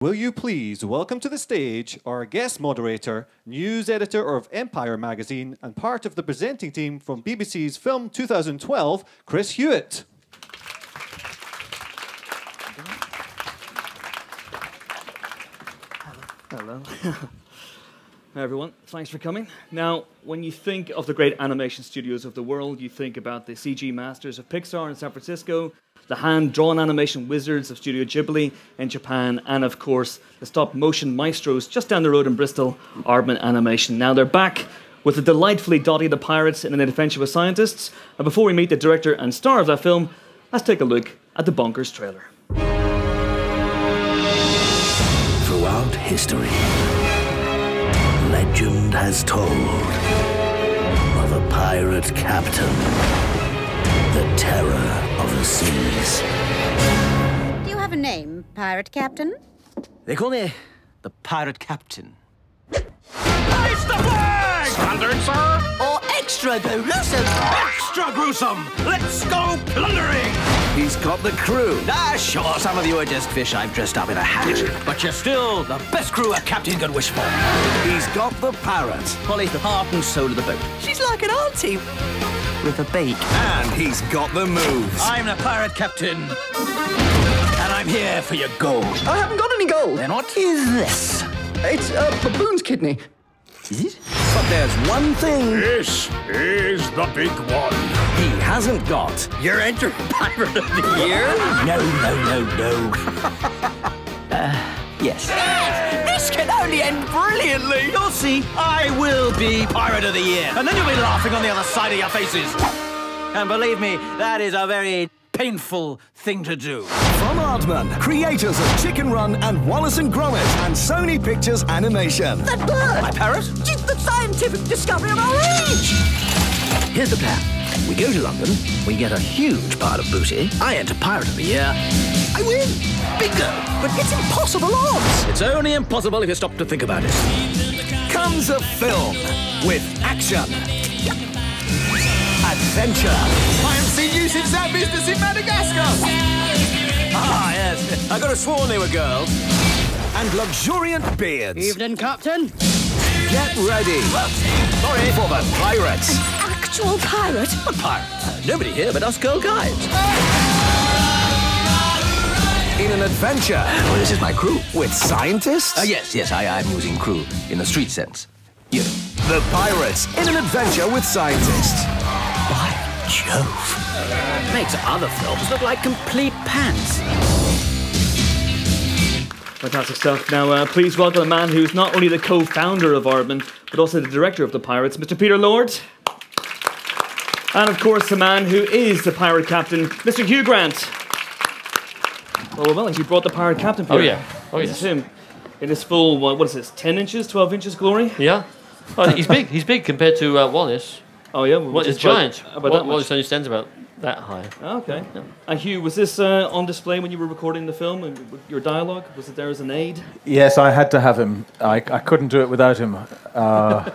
Will you please welcome to the stage our guest moderator, news editor of Empire magazine, and part of the presenting team from BBC's Film 2012, Chris Hewitt. Hello. Hi, everyone. Thanks for coming. Now, when you think of the great animation studios of the world, you think about the CG masters of Pixar in San Francisco, the hand drawn animation wizards of Studio Ghibli in Japan, and of course, the stop motion maestros just down the road in Bristol, Aardman Animation. Now they're back with the delightfully Dotty the Pirates and an adventure with scientists. And before we meet the director and star of that film, let's take a look at the Bonkers trailer. Throughout history, legend has told of a pirate captain, the terror of the seas. Do you have a name, pirate captain? They call me the pirate captain. Raise the flag! Standard, sir! Or extra gruesome. Extra gruesome! Let's go plundering! He's got the crew. Ah, sure, some of you are just fish I've dressed up in a hat. But you're still the best crew a captain could wish for. He's got the parrot. Polly's the heart and soul of the boat. She's like an auntie with a beak. And he's got the moves. I'm the pirate captain. And I'm here for your gold. I haven't got any gold. Then what is this? It's a baboon's kidney. Is it? But there's one thing This is the big one. he hasn't got. You're entering pirate of the year? No, no, no, no. uh, yes. This can only end brilliantly. You'll see. I will be pirate of the year. And then you'll be laughing on the other side of your faces. And believe me, that is a very painful thing to do. From Aardman, creators of Chicken Run and Wallace and Gromit, and Sony Pictures Animation. That bird! My parrot? It's the scientific discovery of our age! Here's the plan. We go to London, we get a huge pile of booty, I enter Pirate of the Year, I win! Bingo! But it's impossible odds! It's only impossible if you stop to think about it. Comes a film with action, adventure, I haven't seen you since that business in Madagascar. Ah, yes. I could have sworn they were girls. and luxuriant beards. Evening, Captain. Get ready Sorry. for the pirates. Actual pirate? What pirate? Nobody here but us girl guides. in an adventure Well, this is my crew. with scientists. Uh, yes, yes, I, I'm using crew in the street sense. You. The Pirates in an adventure with scientists. By Jove. Makes other films look like complete pants. Fantastic stuff. Now, uh, please welcome a man who's not only the co founder of Aardman, but also the director of the Pirates, Mr. Peter Lord. And of course, the man who is the pirate captain, Mr. Hugh Grant. Well, well, you brought the pirate captain. Peter. Oh, yeah. Oh, This yes. is him. In his full, what, what is this, 10 inches, 12 inches glory? Yeah. Oh, he's big. He's big compared to uh, Wallace. Oh, yeah. well, What is just about- giant? About, Wa- that much. Wallace only stands about that high. Okay. And Hugh, was this uh, on display when you were recording the film? and Your dialogue? Was it there as an aid? Yes, I had to have him. I, I couldn't do it without him. Uh,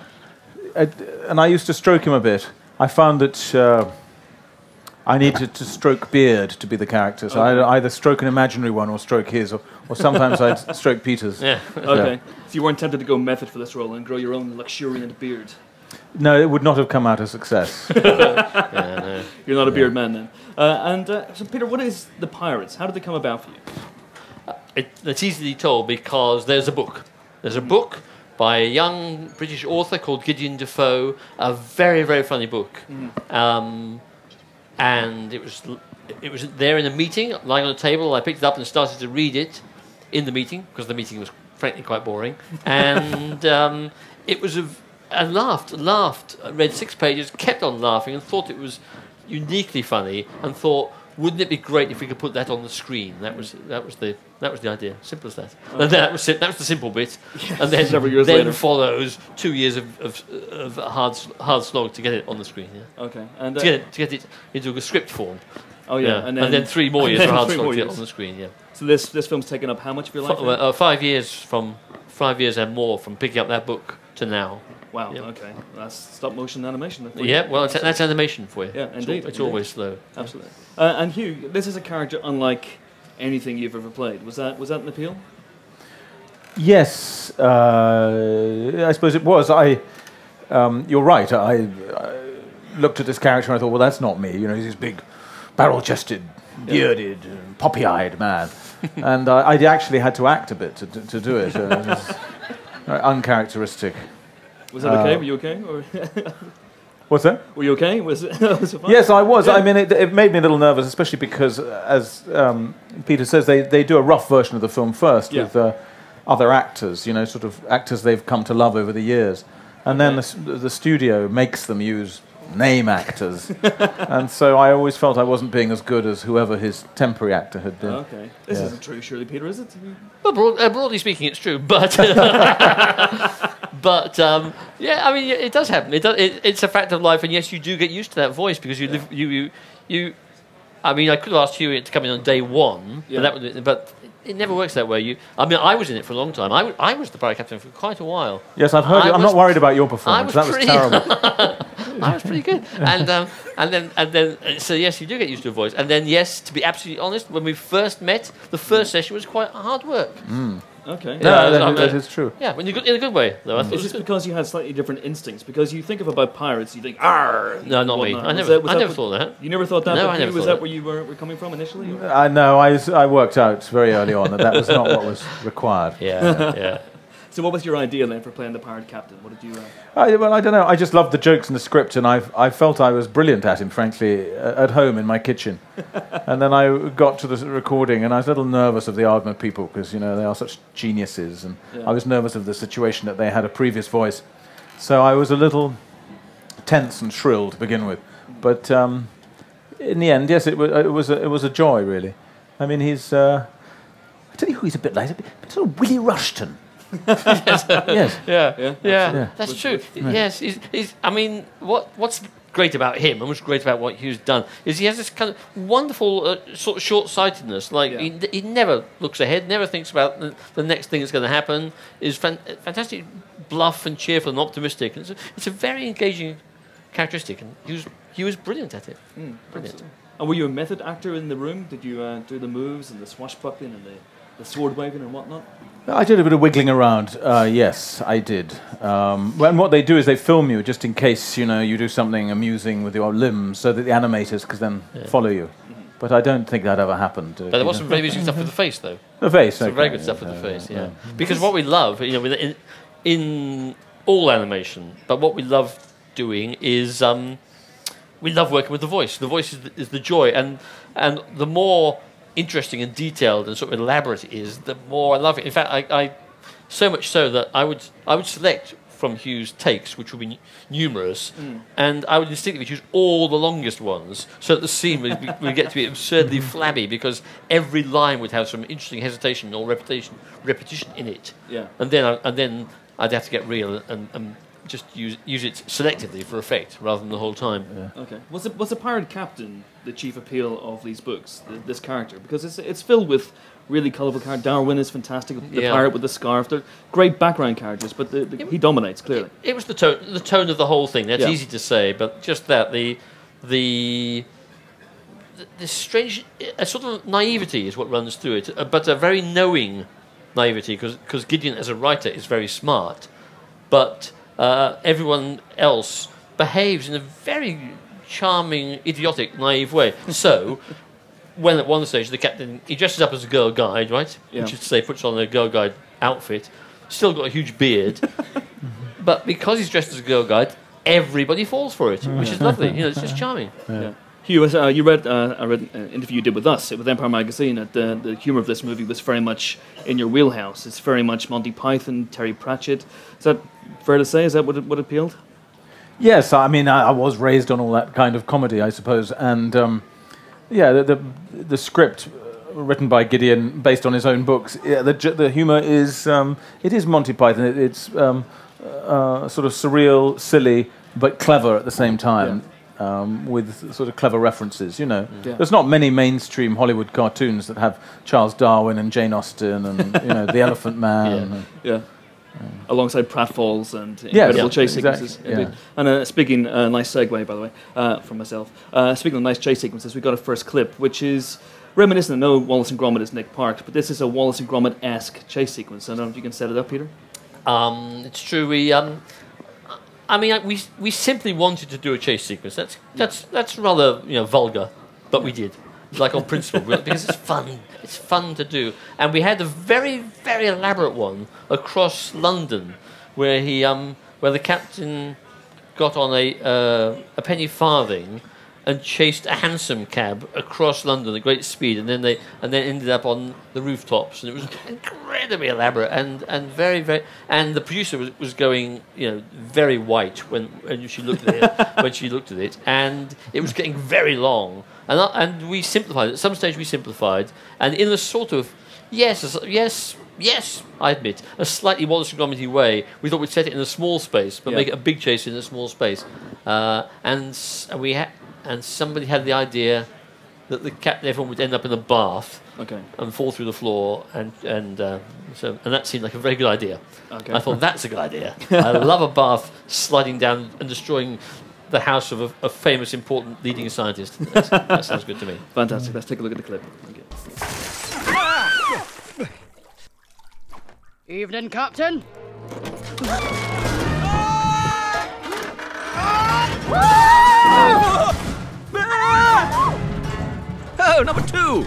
I- and I used to stroke him a bit. I found that uh, I needed to stroke Beard to be the character. So I'd either stroke an imaginary one or stroke his, or, or sometimes I'd stroke Peter's. Yeah. Okay. So you weren't tempted to go method for this role and grow your own luxuriant beard? No, it would not have come out a success. yeah no. You're not a beard man then. Uh, and uh, so, Peter, what is the Pirates? How did they come about for you? It, it's easily told because there's a book. There's a book by a young British author called Gideon Defoe. A very, very funny book. Um, and it was it was there in a meeting, lying on a table. I picked it up and started to read it in the meeting because the meeting was frankly quite boring. And um, it was a, I laughed, laughed, read six pages, kept on laughing, and thought it was uniquely funny, and thought. Wouldn't it be great if we could put that on the screen? That was that was the that was the idea. Simple as that. And that was it. That was the simple bit. and then Several years then later. follows two years of, of, of hard hard slog to get it on the screen. Yeah. Okay. And, uh, To get it to get it into a script form. oh yeah, And, then, three more years then for hard slog to get it on the screen. Yeah. So this this film's taken up how much of your life? F- uh, five years from five years and more from picking up that book to now. Wow. yeah. Okay. That's stop motion animation. then for you. Yeah, well, that's, that's animation for you. Yeah, It's al- indeed, It's, indeed. always slow. Absolutely. Uh, and Hugh, this is a character unlike anything you've ever played. Was that was that an appeal? Yes, uh, I suppose it was. I, um, you're right. I, I looked at this character and I thought, well, that's not me. You know, he's this big, barrel-chested, bearded, and poppy-eyed man, and uh, I actually had to act a bit to, to, to do it. Uh, it was very uncharacteristic. Was that okay? Uh, Were you okay? Or What's that? were you okay? Was it, was it fine? Yes, I was. Yeah. I mean, it, it made me a little nervous, especially because, uh, as um, Peter says, they, they do a rough version of the film first Yeah. with uh, other actors, you know, sort of actors they've come to love over the years. And then the, the studio makes them use name actors. and so I always felt I wasn't being as good as whoever his temporary actor had been. Okay. This Yeah. isn't true, surely, Peter, is it? Well, broad, uh, broadly speaking, it's true, but but um, yeah, I mean, it does happen. It does, it, it's a fact of life, and yes, you do get used to that voice because you live, you, you, you. I mean, I could have asked Hewitt to come in on day one, Yeah. but that would, but it never works that way. You, I mean, I was in it for a long time. I, w- I was the pirate captain for quite a while. Yes, I've heard I it. I'm was- not worried about your performance. was that was terrible. I was pretty good, and um, and then and then so yes, you do get used to a voice, and then yes, to be absolutely honest, when we first met, the first session was quite hard work. Okay. No, Yeah, that- I'm, that uh, is true. Yeah, in a good, in a good way, though. I thought it Is was this good. because you had slightly different instincts? Because you think of about pirates, you think, "Arr!" No, not me. whatnot. I Was never, that- was I that never what- thought that. You never thought that? No, but I never you- Was thought that that. where you were, were coming from initially? or- I know. I, s- I worked out very early on that that was not what was required. Yeah, yeah. So, what was your idea then for playing the pirate captain? What did you? Uh, I, well, I don't know. I just loved the jokes in the script, and I I felt I was brilliant at him, frankly, at home in my kitchen. and then I got to the recording, and I was a little nervous of the Aardman people because you know they are such geniuses, and Yeah. I was nervous of the situation that they had a previous voice, so I was a little tense and shrill to begin with. But um, in the end, yes, it was it was a, it was a joy, really. I mean, he's. Uh, I tell you who he's a bit like. He's a bit, bit sort of Willie Rushton. Yes. Yeah, Yeah, yeah, Yeah. that's true. Yes, he's, he's, I mean, what what's great about him and what's great about what Hugh's done is he has this kind of wonderful uh, sort of short-sightedness. Like Yeah. he, he never looks ahead, never thinks about the, the next thing that's going to happen. Is fan, fantastic, bluff and cheerful and optimistic. It's a, it's a very engaging characteristic, and he was he was brilliant at it. brilliant. and were you a method actor in the room? Did you uh, do the moves and the swashbuckling and the, the sword waving and whatnot? I did a bit of wiggling around. Uh, yes, I did. Um, and what they do is they film you just in case you know you do something amusing with your limbs, so that the animators can then follow you. But I don't think that ever happened. uh, But there was know. some very amusing stuff with the face, though. the face. Some okay, very good yeah, stuff with the face, yeah, yeah. Because what we love, you know, in, in all animation, but what we love doing is um, we love working with the voice. The voice is the, is the joy, and and the more interesting and detailed and sort of elaborate it is, the more I love it. In fact, I, I so much so that I would I would select from Hugh's takes, which would be n- numerous, hmm. and I would instinctively choose all the longest ones, so that the scene would, be, would get to be absurdly flabby because every line would have some interesting hesitation or repetition repetition in it. Yeah. And then I, and then I'd have to get real and, and just use use it selectively for effect rather than the whole time. Okay. Was it was the pirate captain the chief appeal of these books? th this character because it's it's filled with really colourful characters. Darwin is fantastic. The Yeah. pirate with the scarf. They're great background characters, but the, the, he dominates clearly. It was the tone, the tone of the whole thing. That's Yeah. easy to say, but just that the the the, the strange, a sort of naivety is what runs through it, uh, but a very knowing naivety because Gideon as a writer is very smart, but uh, everyone else behaves in a very charming, idiotic, naive way. So. When at one stage the captain he dresses up as a girl guide, right? Yeah. Which is to say, puts on a girl guide outfit, still got a huge beard, but because he's dressed as a girl guide, everybody falls for it, which is lovely. You know, it's just charming. Yeah. Hugh, uh, you read uh, I read an interview you did with us with Empire Magazine. That the the humour of this movie was very much in your wheelhouse. It's very much Monty Python, Terry Pratchett. Is that fair to say? Is that what it, what appealed? Yes, I mean, I, I was raised on all that kind of comedy, I suppose, and um, yeah, the, the the script uh, written by Gideon, based on his own books, yeah, the the humor is um, it is Monty Python. It, it's um, uh, sort of surreal, silly, but clever at the same time. Um, with sort of clever references, you know. Yeah. There's not many mainstream Hollywood cartoons that have Charles Darwin and Jane Austen and you know the Elephant Man. Yeah. and- Yeah. Alongside pratfalls and incredible yeah, chase exactly, sequences. yeah. And uh, speaking, uh, nice segue by the way uh, from myself. Uh, speaking of nice chase sequences, we got a first clip, which is reminiscent. I know Wallace and Gromit is Nick Park, but this is a Wallace and Gromit esque chase sequence. I don't know if you can set it up, Peter. Um, it's true. We, um, I mean, we we simply wanted to do a chase sequence. That's that's that's rather you know vulgar, but we did, like on principle, because it's fun. It's fun to do, and we had a very very elaborate one across London, where he um where the captain got on a uh, a penny farthing and chased a hansom cab across London at great speed, and then they and then ended up on the rooftops, and it was incredibly elaborate and, and very very. And the producer was, was going, you know, very white when, when she looked at it when she looked at it, and it was getting very long, and I- and we simplified. At some stage, we simplified, and in a sort of yes, yes. Yes, I admit, a slightly Wallace and Gromity way. We thought we'd set it in a small space, but Yeah. make it a big chase in a small space. Uh, and and we had, and somebody had the idea that the captain everyone would end up in a bath Okay. and fall through the floor, and and uh, so and that seemed like a very good idea. Okay. I thought that's a good idea. I love a bath sliding down and destroying the house of a, a famous, important leading scientist. That's, that sounds good to me. Fantastic. Let's take a look at the clip. Thank you. Evening, Captain. Oh, number two!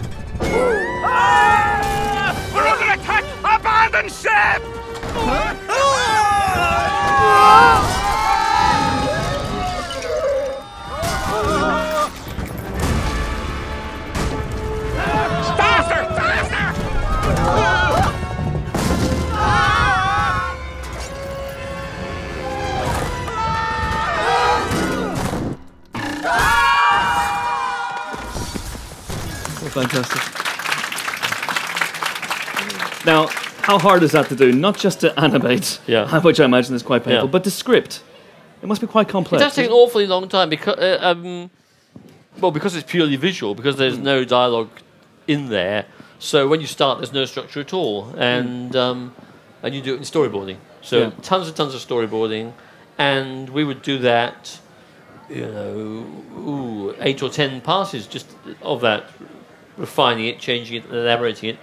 We're under attack! Abandon ship! Ah! Fantastic. Now, how hard is that to do? Not just to animate, Yeah. which I imagine is quite painful, Yeah. but to script. It must be quite complex. It does take an awfully long time because, uh, um, well, because it's purely visual, because there's no dialogue in there. So when you start, there's no structure at all, and um, and you do it in storyboarding. So Yeah. tons and tons of storyboarding, and we would do that, you know, ooh, eight or ten passes just of that, refining it, changing it, elaborating it,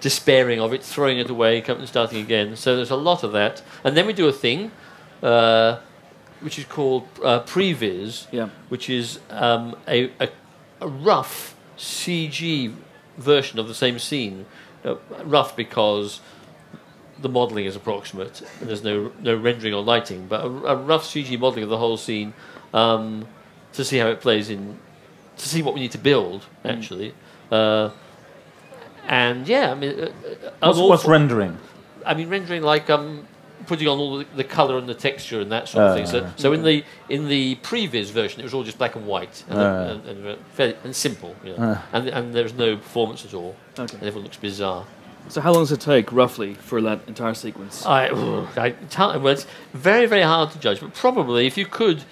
despairing of it, throwing it away, coming and starting again. So there's a lot of that, and then we do a thing. Uh, which is called uh, Previs, Yeah. which is um, a, a, a rough CG version of the same scene. Uh, rough because the modelling is approximate and there's no no rendering or lighting, but a, a rough CG modelling of the whole scene um, to see how it plays in, to see what we need to build actually. Uh, and yeah, I mean, uh, uh, What's, an what's rendering? I mean, rendering like um, putting on all the, the color and the texture and that sort of thing. So, Uh. so in the in the previs version, it was all just black and white and, Uh. and, and, uh, fairly, and simple, you know. Uh. and and there was no performance at all, Okay. and everyone looks bizarre. So how long does it take, roughly, for that entire sequence? I, I well, it's very very hard to judge, but probably if you could.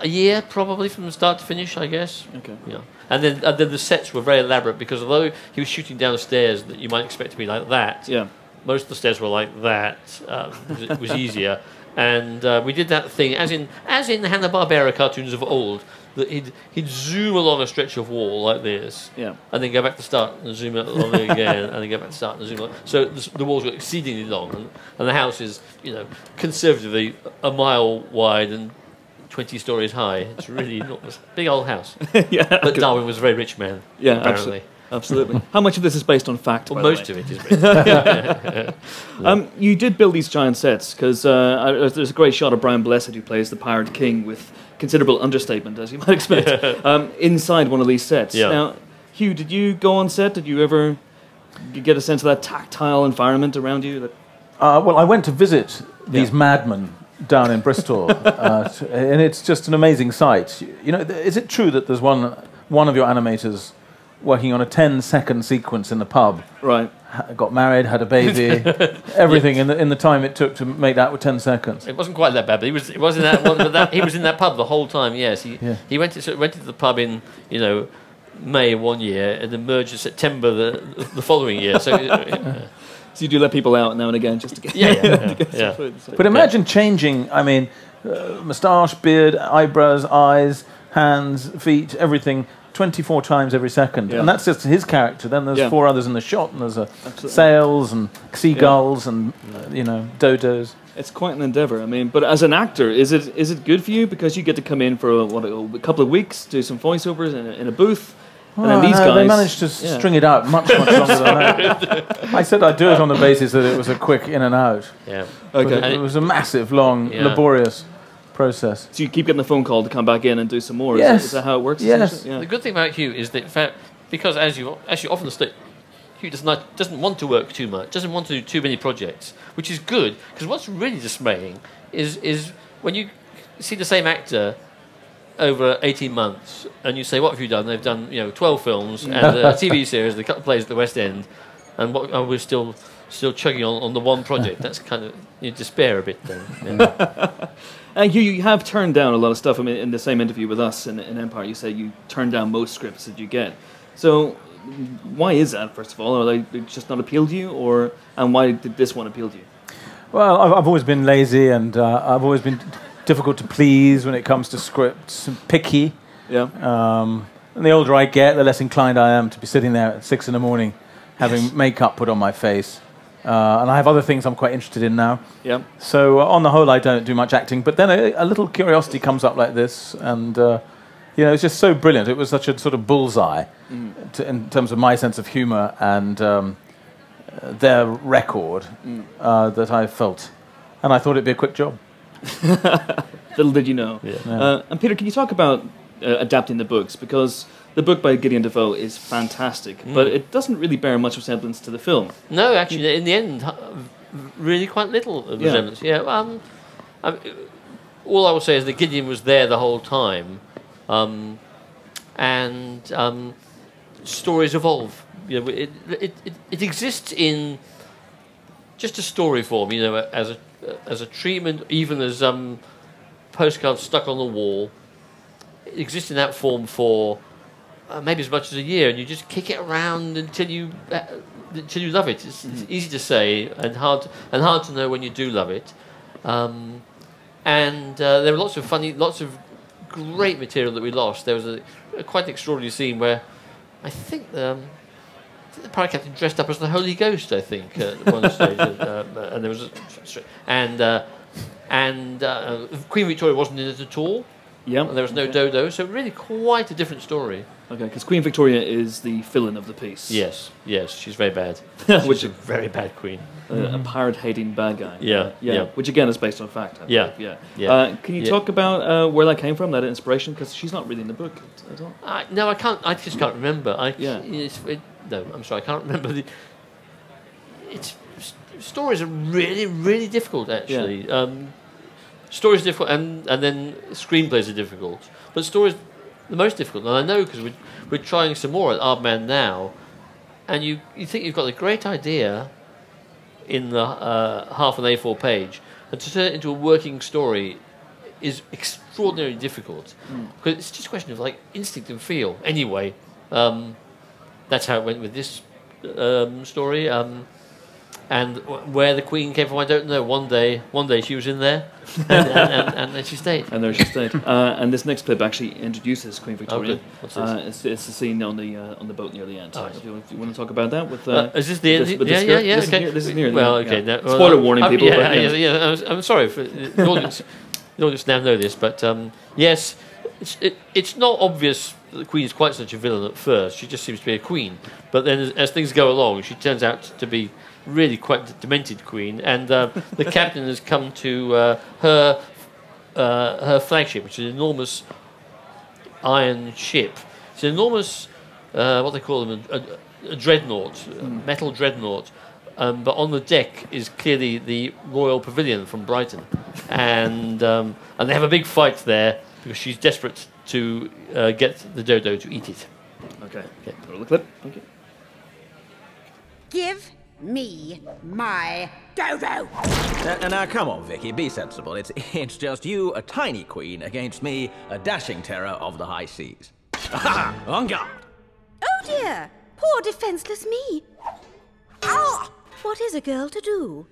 A year, probably from start to finish, I guess. Okay. Yeah, and then and then the sets were very elaborate because although he was shooting downstairs that you might expect to be like that, Yeah. most of the stairs were like that. Um, it, was, easier, and uh, we did that thing as in as in the Hanna Barbera cartoons of old. That he'd he'd zoom along a stretch of wall like this, Yeah. and then go back to start and zoom it along again, and then go back to start and zoom. Along. So the, the walls were exceedingly long, and, and the house is you know conservatively a mile wide and. 20 stories high. It's really enormous. Big old house. yeah. But Darwin was a very rich man. Yeah, apparently. Absolutely. How much of this is based on fact? Well, by the most way? of it is based Um, you did build these giant sets because uh, there's a great shot of Brian Blessed who plays the Pirate King with considerable understatement, as you might expect, um, inside one of these sets. Yeah. Now, Hugh, did you go on set? Did you ever get a sense of that tactile environment around you? That Uh, well, I went to visit these madmen down in Bristol, uh, t- and it's just an amazing sight. You know, th- is it true that there's one one of your animators working on a 10-second sequence in the pub? Right. Got married, had a baby, everything in the in the time it took to make that with 10 seconds. It wasn't quite that bad, but he was. It was in that one. But that, he was in that pub the whole time. Yes, he Yeah. he went to so went into the pub in you know May one year and then merged in September the the following year. So uh, so you do let people out now and again just to get yeah, yeah, to get yeah, yeah. some food. So- But imagine changing, I mean, uh, moustache, beard, eyebrows, eyes, hands, feet, everything 24 times every second, Yeah. and that's just his character. Then there's Yeah. four others in the shot, and there's a Absolutely. sails and seagulls and uh, you know dodos. It's quite an endeavor. I mean, but as an actor, is it is it good for you because you get to come in for a, what, a couple of weeks, do some voiceovers in a, in a booth, and then these no, guys they managed to yeah. string it out much much longer than that. I said I'd do it on the basis that it was a quick in and out. Yeah. Okay. it, it was a massive, long, Yeah. laborious process. So you keep getting the phone call to come back in and do some more. Is, Yes. that, is that how it works? Yes. Yeah. The good thing about Hugh is that, in fact, because as you as you often state, Hugh does not doesn't want to work too much, doesn't want to do too many projects, which is good. Because what's really dismaying is is when you see the same actor over 18 months and you say, "What have you done?" They've done you know 12 films and a TV series, and a couple of plays at the West End, and what and we're still still chugging on, on the one project. That's kind of you despair a bit then. Yeah. And you, you have turned down a lot of stuff. I mean, in the same interview with us in, in Empire, you said you turn down most scripts that you get. So, why is that? First of all, are they they just not appeal to you, or and why did this one appeal to you? Well, I've, I've always been lazy, and uh, I've always been difficult to please when it comes to scripts, picky. Yeah. Um, and the older I get, the less inclined I am to be sitting there at six in the morning having makeup put on my face. Uh, and I have other things I'm quite interested in now. Yeah. So, uh, on the whole, I don't do much acting. But then a, a little curiosity comes up like this, and uh, you know, it's just so brilliant. It was such a sort of bullseye to, in terms of my sense of humour and um, their record uh, that I felt, and I thought it'd be a quick job. Little did you know. Uh, and Peter, can you talk about uh, adapting the books? Because the book by Gideon Defoe is fantastic, but it doesn't really bear much resemblance to the film. No, actually, in the end, really quite little of Yeah. resemblance. Yeah. Um, um, all I will say is that Gideon was there the whole time, um, and um, stories evolve. You know, it, it, it, it exists in just a story form. You know, as a as a treatment, even as um, postcards stuck on the wall. It exists in that form for uh, maybe as much as a year, and you just kick it around until you uh, until you love it. It's, it's easy to say and hard and hard to know when you do love it. Um, and uh, there were lots of funny, lots of great material that we lost. There was a, a quite extraordinary scene where I think um, I think the pirate captain dressed up as the Holy Ghost. I think at one stage, uh, uh, and there was a, and uh, and uh, Queen Victoria wasn't in it at all. Yeah. There was no dodo, so really quite a different story. Okay, because Queen Victoria is the villain of the piece. Yes, yes, she's very bad. Which- she's a very bad queen. Uh, A pirate-hating bad guy. Yeah, yeah, yeah. Which again is based on fact. Yeah, yeah. yeah. Uh, can you Yeah. talk about uh, where that came from, that inspiration? Because she's not really in the book at all. No, I can't. I just can't remember. I, Yeah. It's, it, no, I'm sorry. I can't remember the. It's stories are really, really difficult. Actually, um, stories are difficult, and and then screenplays are difficult. But stories, the most difficult, and I know because we're we're trying some more at Aardman now, and you you think you've got a great idea in the uh, half an A4 page, and to turn it into a working story is extraordinarily difficult because it's just a question of like instinct and feel. Anyway, um, that's how it went with this um, story. Um, and where the queen came from, I don't know. One day, one day she was in there, and, and, and, and then she stayed. And there she stayed. uh, and this next clip actually introduces Queen Victoria. good. What's this? Uh, it's, it's the scene on the uh, on the boat near the end. Oh, if, you, if you want to talk about that with uh, Uh, is this the end? yeah, yeah, yeah. This okay. Is near, this is near the well, end, okay. yeah. no, well, Spoiler warning, I'm- people. Yeah, yeah, yeah, I'm, I'm sorry for the audience. the audience now know this, but um, yes, it's, it, it's not obvious that the queen is quite such a villain at first. She just seems to be a queen, but then as, as things go along, she turns out to be really quite a demented queen, and uh, the captain has come to uh, her uh, her flagship, which is an enormous iron ship. It's an enormous, uh, what they call them, a, a, a dreadnought, a metal dreadnought. Um, but on the deck is clearly the Royal Pavilion from Brighton, and um, and they have a big fight there because she's desperate to uh, get the dodo to eat it. Okay. Okay. Roll the clip. Thank you. Give me my dodo. Uh, now, come on, Vicky, be sensible. It's, it's just you, a tiny queen, against me, a dashing terror of the high seas. Aha! On guard! Oh dear, poor defenseless me. Ah! What is a girl to do?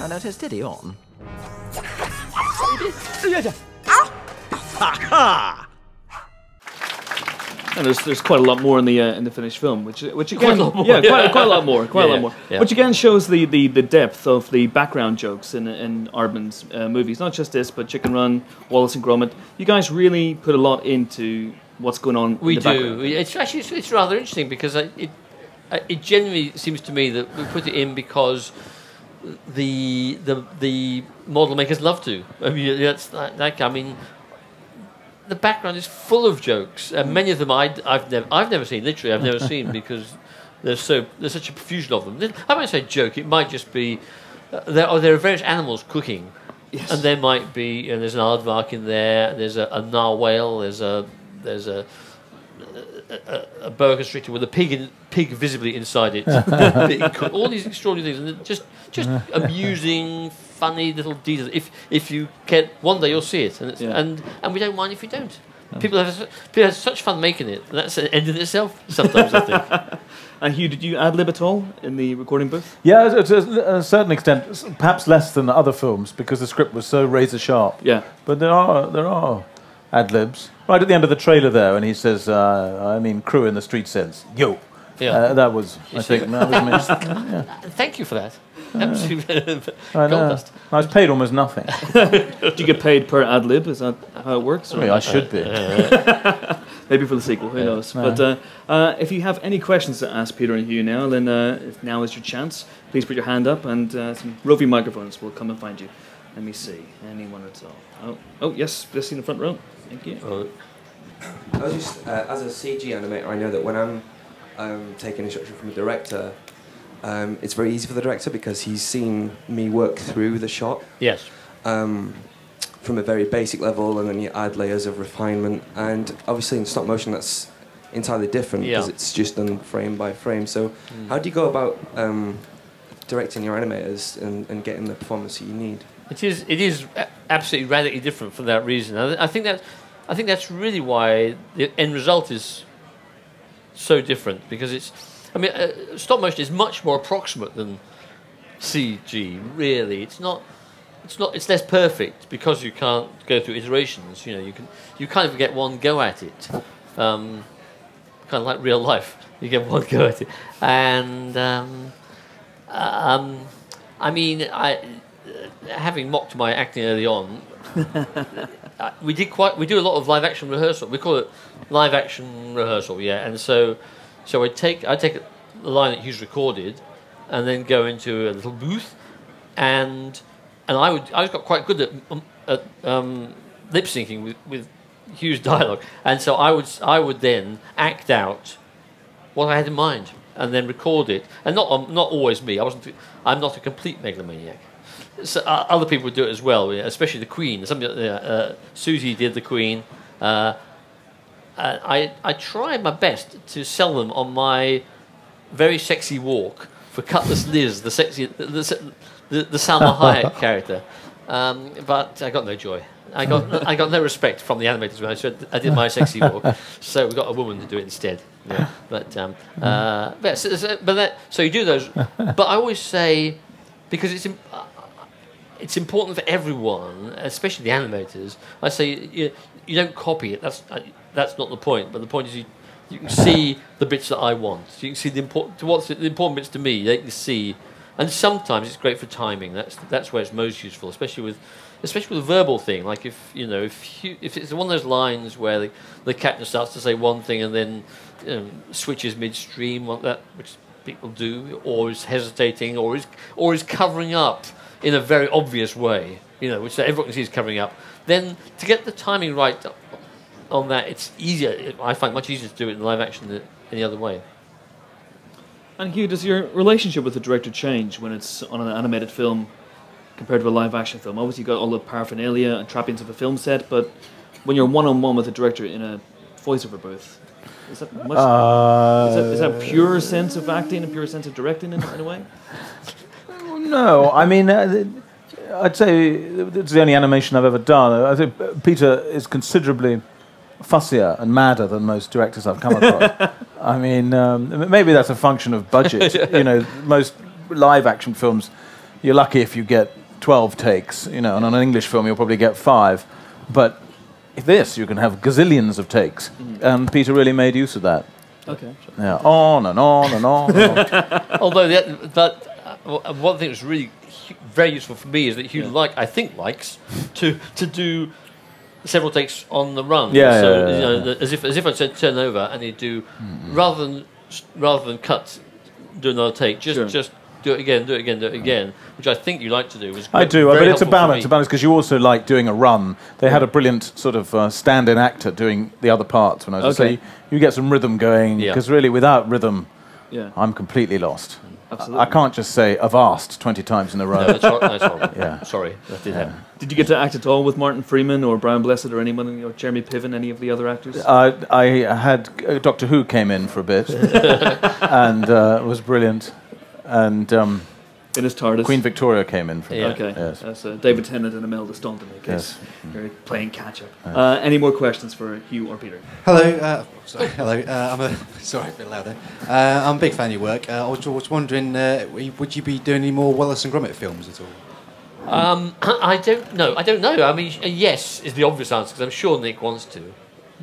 I noticed, did he on? Ha ha! And there's, there's quite a lot more in the uh, in the finished film, which which again, Quite a lot more, yeah, yeah. Quite, quite a lot more, quite a lot more, yeah. which again shows the, the, the depth of the background jokes in in Aardman's uh, movies. Not just this, but Chicken Run, Wallace and Gromit. You guys really put a lot into what's going on. We in the do. background. It's actually it's, it's rather interesting because I, it I- it generally seems to me that we put it in because the the the model makers love to. I mean, that's like I mean. The background is full of jokes, and many of them I, have never, I've never seen. Literally, I've never seen because there's so there's such a profusion of them. I won't say joke; it might just be uh, there are there are various animals cooking, and there might be you know, there's an aardvark in there, there's a, a narwhal, there's a there's a a, a boa constrictor with a pig in, pig visibly inside it. Being. All these extraordinary things, and just just amusing, funny little details. If if you can, one day you'll see it, and it's, Yeah. and and we don't mind if you don't. People have people have such fun making it. That's an end in itself. Sometimes I think. And Hugh, did you ad lib at all in the recording booth? Yeah, to a, a certain extent, perhaps less than other films because the script was so razor sharp. Yeah. But there are there are ad libs right at the end of the trailer there, and he says, uh, "I mean, crew in the street says yo." Yeah. Uh, that was, I think, that was me. Thank you for that. Absolutely. I Gold know. dust. I was paid almost nothing. Do you get paid per ad lib? Is that how it works? I mean, I should be. Maybe for the sequel, who knows? No. But uh, uh, if you have any questions to ask Peter and Hugh now, then uh, if now is your chance. Please put your hand up, and uh, some roving microphones will come and find you. Let me see. Anyone at all? Oh, oh yes, just in the front row. Thank you. I was just, uh, as a CG animator, I know that when I'm um, taking instruction from a director, um, it's very easy for the director because he's seen me work through the shot Yes. um, from a very basic level, and then you add layers of refinement. And obviously, in stop motion, that's entirely different because Yeah. it's just done frame by frame. So, how do you go about um, directing your animators and, and getting the performance that you need? It is. It is absolutely radically different for that reason. I, I think that. I think that's really why the end result is so different because it's. I mean, uh, stop motion is much more approximate than CG. Really, it's not. It's not. It's less perfect because you can't go through iterations. You know, you can. You kind of get one go at it. Um, kind of like real life. You get one go at it, and um, um, I mean, I having mocked my acting early on, uh, we did quite. We do a lot of live action rehearsal. We call it live action rehearsal, yeah. And so, so I take I take the line that Hugh's recorded, and then go into a little booth, and and I would I got quite good at, um, at um, lip syncing with with Hugh's dialogue, and so I would I would then act out what I had in mind and then record it. And not um, not always me. I wasn't. I'm not a complete megalomaniac. So, uh, other people would do it as well, especially the Queen. Some, uh, Susie did the Queen. Uh, I I tried my best to sell them on my very sexy walk for Cutlass Liz, the sexy the the, the, the Salma Hayek character. Um, but I got no joy. I got I got no respect from the animators when I said I did my sexy walk. So we got a woman to do it instead. Yeah. But um, uh, but, so, so- but that, so you do those. But I always say because it's it's important for everyone, especially the animators. I say you, you don't copy it. That's uh, that's not the point. But the point is you you can see the bits that I want. You can see the important what's the important bits to me. They can see, and sometimes it's great for timing. That's that's where it's most useful, especially with especially with a verbal thing. Like if you know if you, if it's one of those lines where the, the captain starts to say one thing and then you know, switches midstream, like that which people do, or is hesitating, or is or is covering up in a very obvious way. You know, which everyone can see is covering up. Then to get the timing right on that, it's easier. I find much easier to do it in live action than any other way. And Hugh, does your relationship with the director change when it's on an animated film compared to a live action film? Obviously, you've got all the paraphernalia and trappings of a film set, but when you're one on one with a director in a voiceover booth, is that much? is, that, is that uh, pure sense of acting and pure sense of directing in, in a way? No, I mean, uh, I'd say it's the only animation I've ever done. I think Peter is considerably fussier and madder than most directors I've come across. I mean, um, maybe that's a function of budget. you know, most live action films, you're lucky if you get 12 takes, you know, and on an English film, you'll probably get five. But this, you can have gazillions of takes. And Peter really made use of that. Okay. Yeah, on and on and on. And on. Although that, that uh, one thing that's really very useful for me is that Hugh like I think likes to to do several takes on the run. Yeah, so yeah, yeah, you know, yeah. the- as if as if I said turn over and he'd do rather than rather than cut, do another take. Just Sure. just do it again, do it again, do it again, which I think you like to do. Was I do, but it's a balance, me. a balance because you also like doing a run. They had a brilliant sort of uh, stand-in actor doing the other parts when I was Okay. so you, you get some rhythm going Yeah. because really without rhythm, Yeah. I'm completely lost. Absolutely. I can't just say avast 20 times in a row. No, that's, hor- that's horrible. Yeah. Sorry, that did happen. Did you get to act at all with Martin Freeman or Brian Blessed or anyone, or Jeremy Piven, any of the other actors? Uh, I had uh, Doctor Who came in for a bit, and uh, it was brilliant. And um, In his TARDIS. Queen Victoria came in for Yeah. that. Okay. Yes. That's uh, David Tennant and Imelda Staunton, I guess. Yes. You're playing catch up. Uh, any more questions for Hugh or Peter? Hello, uh, sorry, hello. Uh, I'm a sorry, a bit louder. Uh, I'm a big fan of your work. Uh, I was, was wondering, uh, would you be doing any more Wallace and Gromit films at all? Um, I don't know. I don't know. I mean, yes is the obvious answer because I'm sure Nick wants to,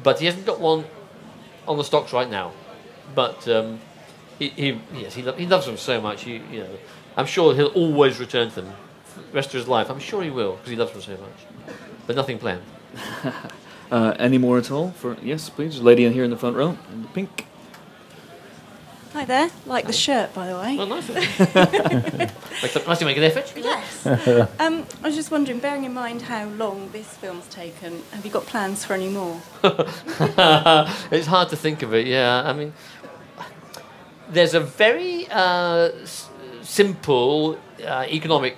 but he hasn't got one on the stocks right now. But um, he, he yes he, lo- he loves them so much. You, you know, I'm sure he'll always return to them for the rest of his life. I'm sure he will because he loves them so much. But nothing planned. Uh, any more at all? For Yes, please. There's a lady in here in the front row in the pink. Hi there. Like the shirt, by the way. Well, nice. of you. Like to- nice to make an effort. Yes. um, I was just wondering, bearing in mind how long this film's taken, have you got plans for any more? it's hard to think of it. Yeah, I mean, there's a very uh, s- simple uh, economic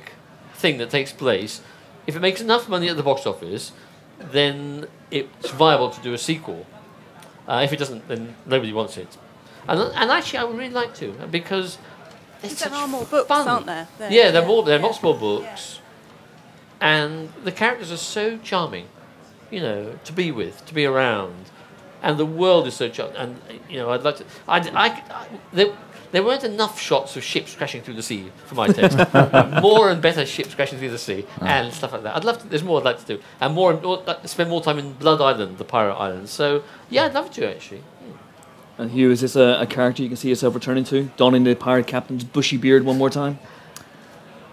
thing that takes place. If it makes enough money at the box office, then it's viable to do a sequel. Uh, if it doesn't, then nobody wants it. And, and actually, I would really like to because there are more books, aren't there? There- yeah, there are more. There are lots more books, and the characters are so charming, you know, to be with, to be around, and the world is so charming. And you know, I'd like to. I, I, I- there, there weren't enough shots of ships crashing through the sea for my taste. more and better ships crashing through the sea and stuff like that. I'd love to. There's more I'd like to do, and more. more like, spend more time in Blood Island, the pirate island. So yeah, I'd love to actually. And Hugh, is this a, a character you can see yourself returning to? Donning the pirate captain's bushy beard one more time?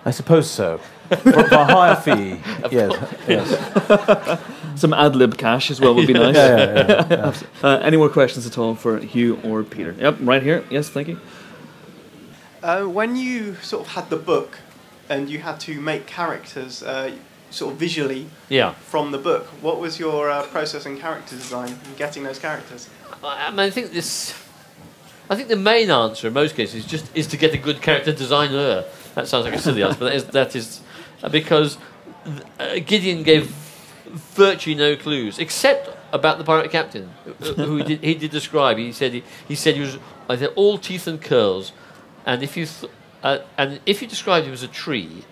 I suppose so. for, for a higher fee, yes. yes. Some ad lib cash as well would be nice. Yeah, yeah, yeah, uh, any more questions at all for Hugh or Peter? Yep, right here. Yes, thank you. Uh, when you sort of had the book and you had to make characters uh, sort of visually Yeah. from the book, what was your uh, process in character design in getting those characters? I mean, I think this. I think the main answer in most cases is just is to get a good character designer. That sounds like a silly answer, but that is, that is uh, because uh, Gideon gave virtually no clues except about the pirate captain, who he did, he did describe. He said he, he said he was I think all teeth and curls, and if you th- uh, and if you described him as a tree,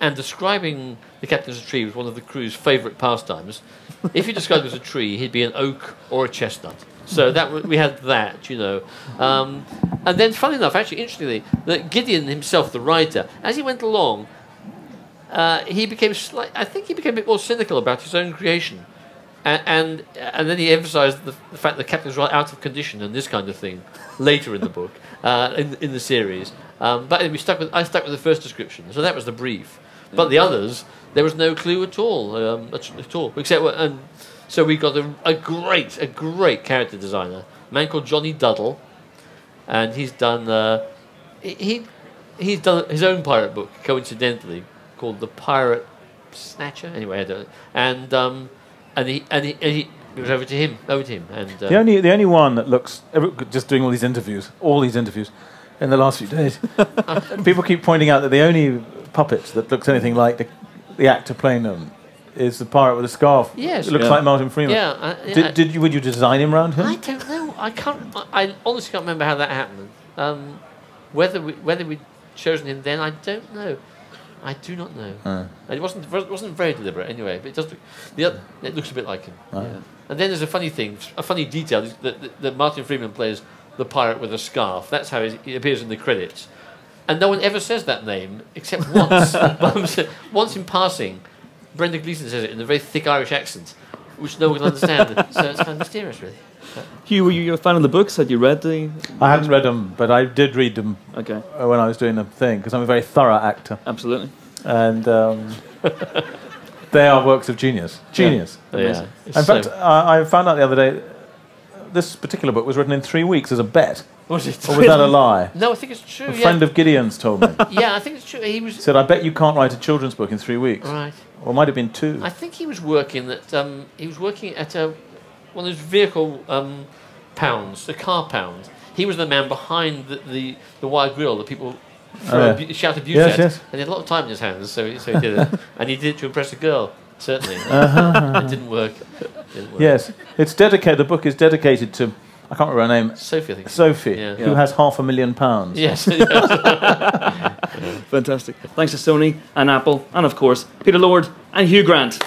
and describing the captain as a tree was one of the crew's favourite pastimes. if you described him as a tree, he'd be an oak or a chestnut. So that w- we had that, you know. Um, and then, funnily enough, actually, interestingly, that Gideon himself, the writer, as he went along, uh, he became slight. I think he became a bit more cynical about his own creation, and and, and then he emphasised the, the fact that the captain was right out of condition and this kind of thing later in the book, uh, in in the series. Um, but we stuck with I stuck with the first description, so that was the brief. But the others, there was no clue at all, um, at, at all. Except and so we got a, a great a great character designer, a man called Jonny Duddle, and he's done uh, he- he he's done his own pirate book coincidentally called the Pirate Snatcher. Anyway, I don't. And um, and he and he, and he it was over to him, over to him, and uh, The only the only one that looks every- just doing all these interviews, all these interviews, in the last few days, people keep pointing out that the only puppet that looks anything like the, the actor playing them is the pirate with a scarf. Yes. it looks Yeah. like Martin Freeman. Yeah, yeah. Did, did you would you design him around him? I don't know. I can't. I, I honestly can't remember how that happened. Um, whether we whether we'd chosen him then, I don't know. I do not know. Uh. It wasn't it wasn't very deliberate anyway. But it does. Look, the other, it looks a bit like him. Ah. Yeah. And then there's a funny thing, a funny detail that, that, that Martin Freeman plays the pirate with a scarf. That's how he he appears in the credits. And no one ever says that name except once. once in passing, Brendan Gleeson says it in a very thick Irish accent. which no one can understand. so it's kind of mysterious, really. Hugh, were you a fan of the books? Had you read the? I hadn't read them, but I did read them Okay. uh, when I was doing the thing because I'm a very thorough actor. Absolutely. And um, they are works of genius. Genius. Yeah. Yeah. In fact, so- I I found out the other day this particular book was written in three weeks as a bet. Was it? Or was that a lie? No, I think it's true. A yeah. friend of Gideon's told me. yeah, I think it's true. He was. said, I bet you can't write a children's book in three weeks. Right. Or it might have been two. I think he was working that. um, he was working at a one of those vehicle um, pounds, the car pound. He was the man behind the the, the wire grill that people throw Oh, yeah. shout abuse Yes, at. yes. And he had a lot of time in his hands, so he, so he did it. and he did it to impress a girl, certainly. Uh-huh. it didn't work. Didn't work. Yes, it's dedicated. The book is dedicated to I can't remember her name. Sophie, I think. Sophie, Yeah. who Yeah. has half a million pounds. Yes. Fantastic. Thanks to Sony and Apple, and of course Peter Lord and Hugh Grant.